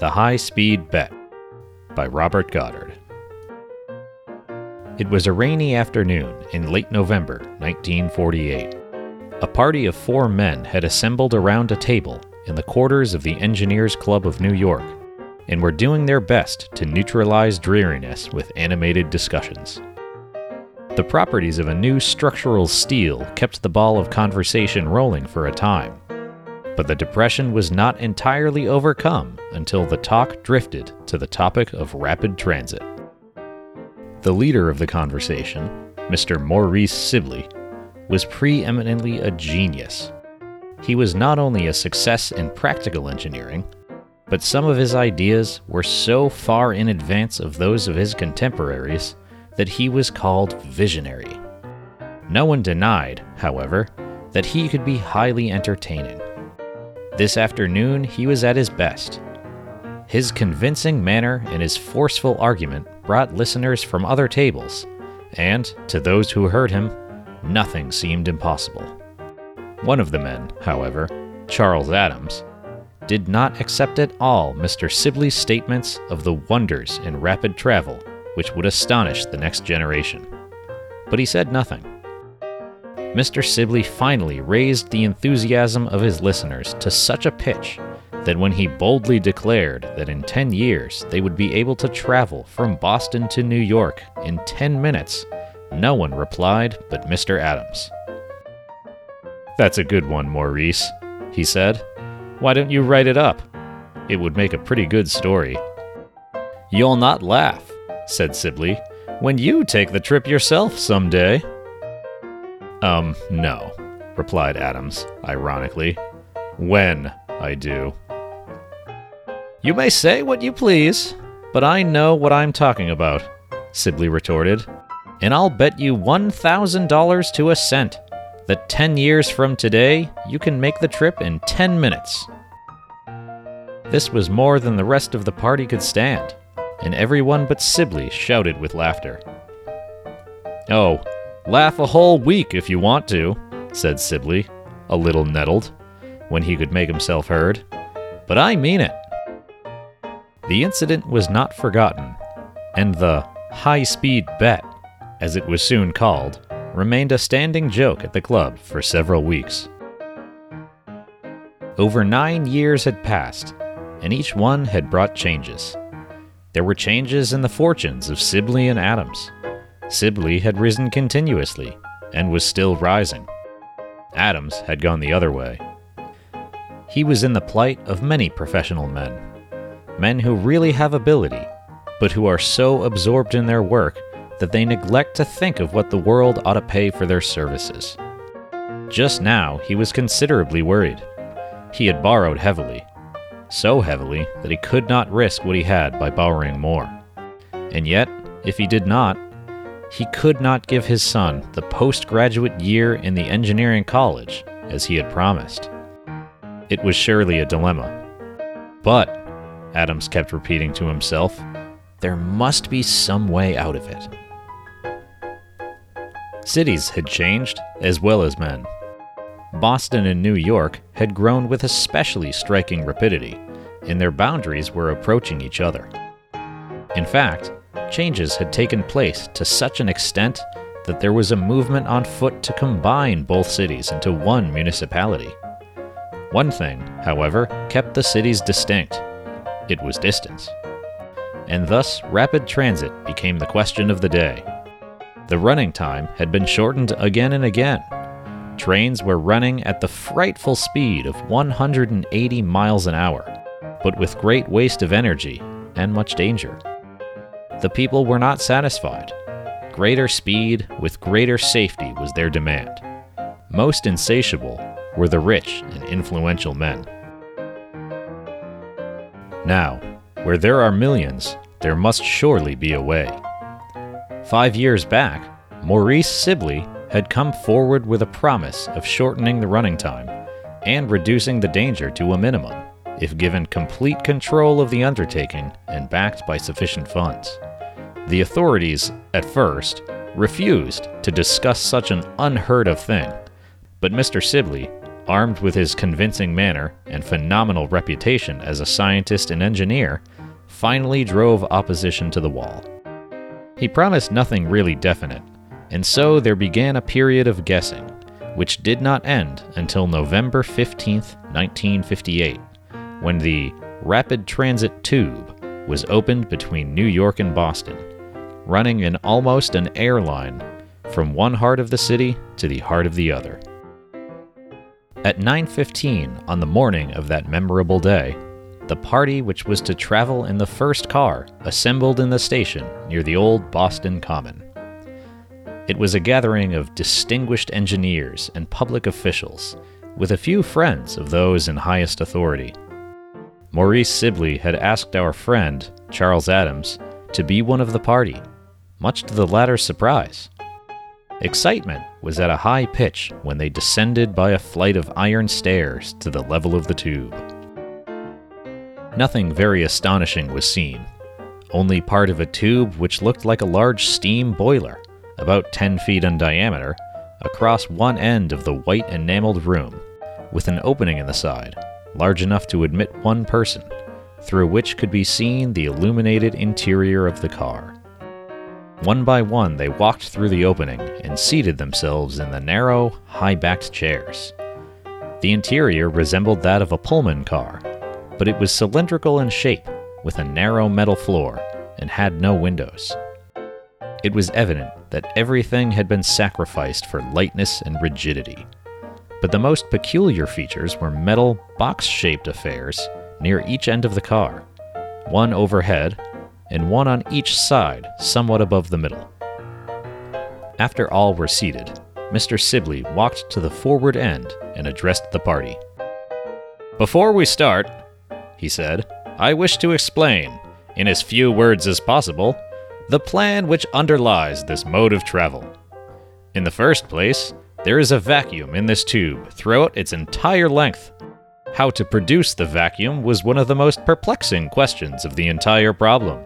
The High Speed Bet by Robert Goddard. It was a rainy afternoon in late November 1948. A party of four men had assembled around a table in the quarters of the Engineers Club of New York and were doing their best to neutralize dreariness with animated discussions. The properties of a new structural steel kept the ball of conversation rolling for a time. But the depression was not entirely overcome until the talk drifted to the topic of rapid transit. The leader of the conversation, Mr. Maurice Sibley, was preeminently a genius. He was not only a success in practical engineering, but some of his ideas were so far in advance of those of his contemporaries that he was called visionary. No one denied, however, that he could be highly entertaining. This afternoon, he was at his best. His convincing manner and his forceful argument brought listeners from other tables, and, to those who heard him, nothing seemed impossible. One of the men, however, Charles Adams, did not accept at all Mr. Sibley's statements of the wonders in rapid travel which would astonish the next generation. But he said nothing. Mr. Sibley finally raised the enthusiasm of his listeners to such a pitch that when he boldly declared that in 10 years they would be able to travel from Boston to New York in 10 minutes, no one replied but Mr. Adams. That's a good one, Maurice, he said. Why don't you write it up? It would make a pretty good story. You'll not laugh, said Sibley, when you take the trip yourself someday. Um, no, replied Adams, ironically. When I do. You may say what you please, but I know what I'm talking about, Sibley retorted, and I'll bet you $1,000 to a cent that 10 years from today you can make the trip in 10 minutes. This was more than the rest of the party could stand and everyone but Sibley shouted with laughter. Oh, laugh a whole week if you want to, said Sibley, a little nettled, when he could make himself heard. But I mean it. The incident was not forgotten, and the high speed bet, as it was soon called, remained a standing joke at the club for several weeks. Over nine years had passed, and each one had brought changes. There were changes in the fortunes of Sibley and Adams. Sibley had risen continuously and was still rising. Adams had gone the other way. He was in the plight of many professional men. Men who really have ability, but who are so absorbed in their work that they neglect to think of what the world ought to pay for their services. Just now, he was considerably worried. He had borrowed heavily, so heavily that he could not risk what he had by borrowing more. And yet, if he did not, he could not give his son the postgraduate year in the engineering college as he had promised. It was surely a dilemma. But, Adams kept repeating to himself, there must be some way out of it. Cities had changed, as well as men. Boston and New York had grown with especially striking rapidity, and their boundaries were approaching each other. In fact, changes had taken place to such an extent that there was a movement on foot to combine both cities into one municipality. One thing, however, kept the cities distinct it was distance. And thus, rapid transit became the question of the day. The running time had been shortened again and again Trains were running at the frightful speed of 180 miles an hour, but with great waste of energy and much danger. The people were not satisfied. Greater speed with greater safety was their demand. Most insatiable were the rich and influential men. Now, where there are millions, there must surely be a way. Five years back, Maurice Sibley had come forward with a promise of shortening the running time and reducing the danger to a minimum if given complete control of the undertaking and backed by sufficient funds. The authorities, at first, refused to discuss such an unheard of thing, but Mr. Sibley, armed with his convincing manner and phenomenal reputation as a scientist and engineer, finally drove opposition to the wall. He promised nothing really definite, and so there began a period of guessing, which did not end until November 15, 1958, when the Rapid Transit Tube was opened between New York and Boston, running in almost an airline from one heart of the city to the heart of the other. At 9:15 on the morning of that memorable day, the party which was to travel in the first car assembled in the station near the old Boston Common. It was a gathering of distinguished engineers and public officials, with a few friends of those in highest authority. Maurice Sibley had asked our friend, Charles Adams, to be one of the party, much to the latter's surprise. Excitement was at a high pitch when they descended by a flight of iron stairs to the level of the tube. Nothing very astonishing was seen, only part of a tube which looked like a large steam boiler, about 10 feet in diameter, across one end of the white enameled room, with an opening in the side, large enough to admit one person, through which could be seen the illuminated interior of the car. One by one, they walked through the opening and seated themselves in the narrow, high backed chairs. The interior resembled that of a Pullman car, but it was cylindrical in shape, with a narrow metal floor, and had no windows. It was evident that everything had been sacrificed for lightness and rigidity. But the most peculiar features were metal, box shaped affairs near each end of the car, one overhead and one on each side, somewhat above the middle. After all were seated, Mr. Sibley walked to the forward end and addressed the party. Before we start, he said, I wish to explain, in as few words as possible, the plan which underlies this mode of travel. In the first place, there is a vacuum in this tube throughout its entire length. How to produce the vacuum was one of the most perplexing questions of the entire problem.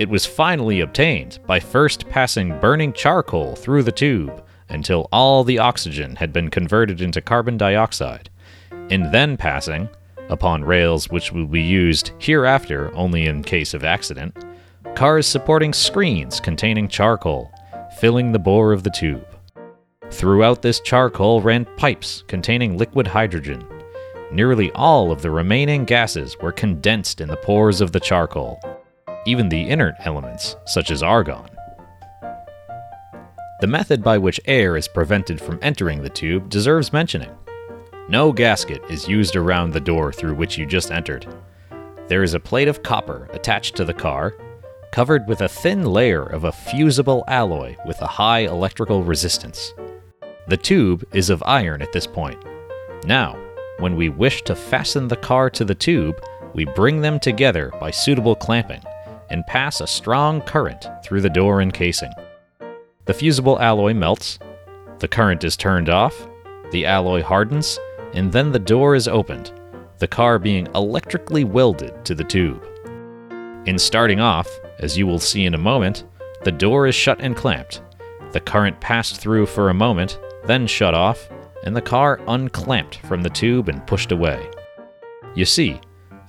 It was finally obtained by first passing burning charcoal through the tube until all the oxygen had been converted into carbon dioxide, and then passing, upon rails which will be used hereafter only in case of accident, cars supporting screens containing charcoal, filling the bore of the tube. Throughout this charcoal ran pipes containing liquid hydrogen. Nearly all of the remaining gases were condensed in the pores of the charcoal, even the inert elements, such as argon. The method by which air is prevented from entering the tube deserves mentioning. No gasket is used around the door through which you just entered. There is a plate of copper attached to the car, covered with a thin layer of a fusible alloy with a high electrical resistance. The tube is of iron at this point. Now, when we wish to fasten the car to the tube, we bring them together by suitable clamping and pass a strong current through the door and casing. The fusible alloy melts, the current is turned off, the alloy hardens, and then the door is opened, the car being electrically welded to the tube. In starting off, as you will see in a moment, the door is shut and clamped. The current passed through for a moment, then shut off, and the car unclamped from the tube and pushed away. You see,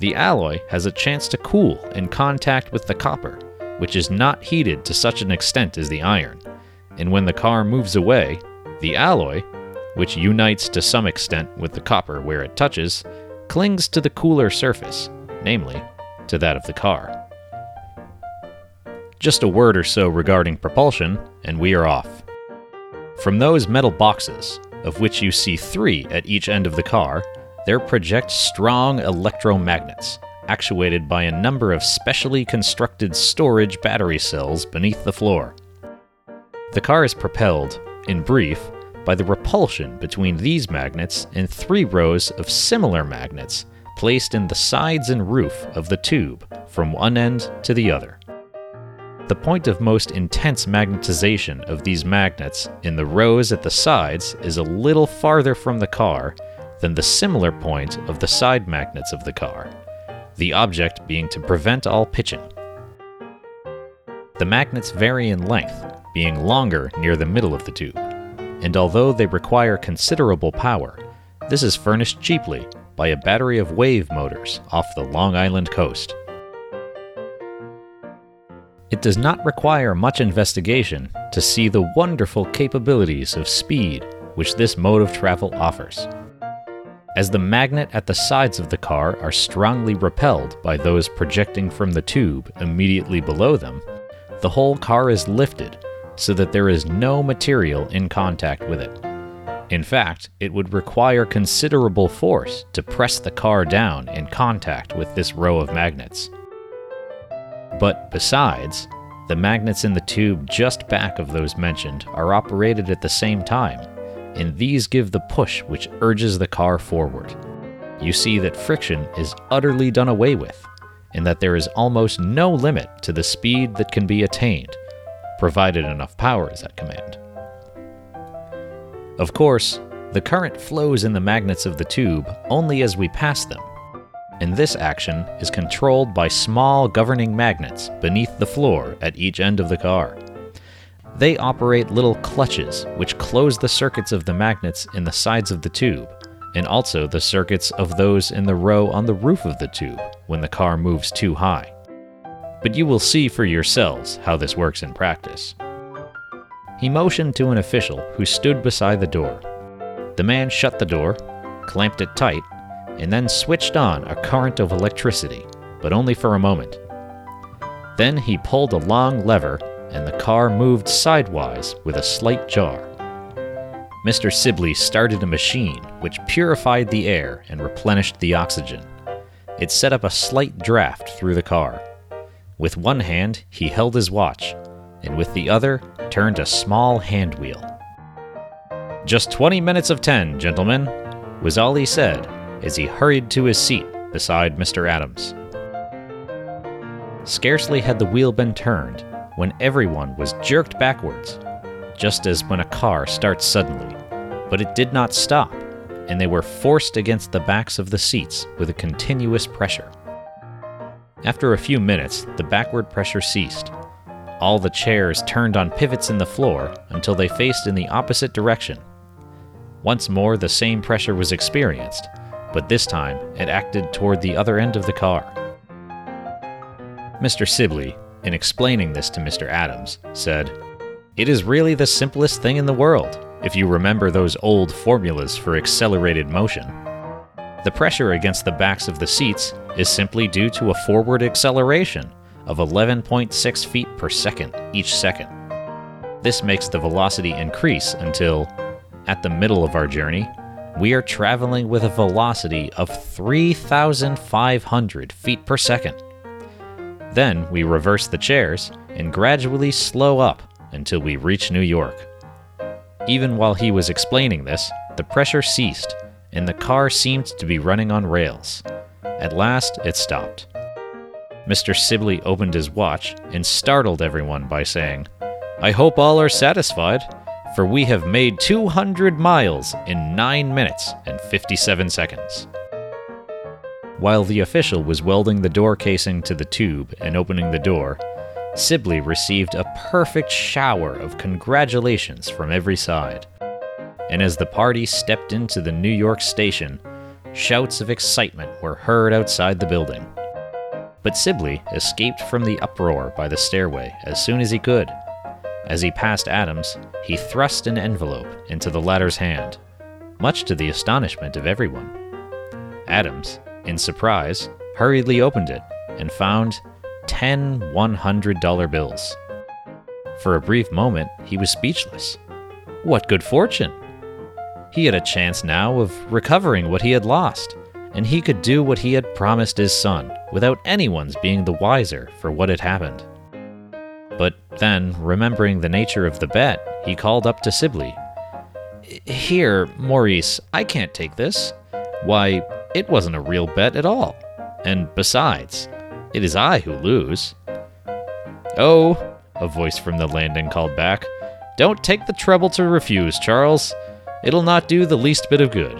the alloy has a chance to cool in contact with the copper, which is not heated to such an extent as the iron. And when the car moves away, the alloy, which unites to some extent with the copper where it touches, clings to the cooler surface, namely, to that of the car. Just a word or so regarding propulsion, and we are off. From those metal boxes, of which you see three at each end of the car, there project strong electromagnets, actuated by a number of specially constructed storage battery cells beneath the floor. The car is propelled, in brief, by the repulsion between these magnets and three rows of similar magnets placed in the sides and roof of the tube from one end to the other. The point of most intense magnetization of these magnets in the rows at the sides is a little farther from the car than the similar point of the side magnets of the car, the object being to prevent all pitching. The magnets vary in length, being longer near the middle of the tube, and although they require considerable power, This is furnished cheaply by a battery of wave motors off the Long Island coast. It does not require much investigation to see the wonderful capabilities of speed which this mode of travel offers. As the magnet at the sides of the car are strongly repelled by those projecting from the tube immediately below them, the whole car is lifted so that there is no material in contact with it. In fact, it would require considerable force to press the car down in contact with this row of magnets. But besides, the magnets in the tube just back of those mentioned are operated at the same time, and these give the push which urges the car forward. You see that friction is utterly done away with, and that there is almost no limit to the speed that can be attained, provided enough power is at command. Of course, the current flows in the magnets of the tube only as we pass them, and this action is controlled by small governing magnets beneath the floor at each end of the car. They operate little clutches which close the circuits of the magnets in the sides of the tube, and also the circuits of those in the row on the roof of the tube when the car moves too high. But you will see for yourselves how this works in practice. He motioned to an official who stood beside the door. The man shut the door, clamped it tight, and then switched on a current of electricity, but only for a moment. Then he pulled a long lever, and the car moved sidewise with a slight jar. Mr. Sibley started a machine which purified the air and replenished the oxygen. It set up a slight draft through the car. With one hand, he held his watch, and with the other, turned a small hand wheel. Just 20 minutes of 10, gentlemen, was all he said as he hurried to his seat beside Mr. Adams. Scarcely had the wheel been turned when everyone was jerked backwards, just as when a car starts suddenly. But it did not stop, and they were forced against the backs of the seats with a continuous pressure. After a few minutes, the backward pressure ceased, all the chairs turned on pivots in the floor until they faced in the opposite direction. Once more, the same pressure was experienced, but this time it acted toward the other end of the car. Mr. Sibley, in explaining this to Mr. Adams, said, It is really the simplest thing in the world, if you remember those old formulas for accelerated motion. The pressure against the backs of the seats is simply due to a forward acceleration of 11.6 feet per second each second. This makes the velocity increase until, at the middle of our journey, we are traveling with a velocity of 3,500 feet per second. Then we reverse the chairs and gradually slow up until we reach New York. Even while he was explaining this, the pressure ceased and the car seemed to be running on rails. At last, it stopped. Mr. Sibley opened his watch and startled everyone by saying, I hope all are satisfied, for we have made 200 miles in 9 minutes and 57 seconds. While the official was welding the door casing to the tube and opening the door, Sibley received a perfect shower of congratulations from every side. And as the party stepped into the New York station, shouts of excitement were heard outside the building. But Sibley escaped from the uproar by the stairway as soon as he could. As he passed Adams, he thrust an envelope into the latter's hand, much to the astonishment of everyone. Adams, in surprise, hurriedly opened it and found ten $100 bills. For a brief moment, he was speechless. What good fortune! He had a chance now of recovering what he had lost and he could do what he had promised his son without anyone's being the wiser for what had happened. But then, remembering the nature of the bet, he called up to Sibley. Here, Maurice, I can't take this. Why, it wasn't a real bet at all. And besides, it is I who lose. Oh, a voice from the landing called back. Don't take the trouble to refuse, Charles. It'll not do the least bit of good.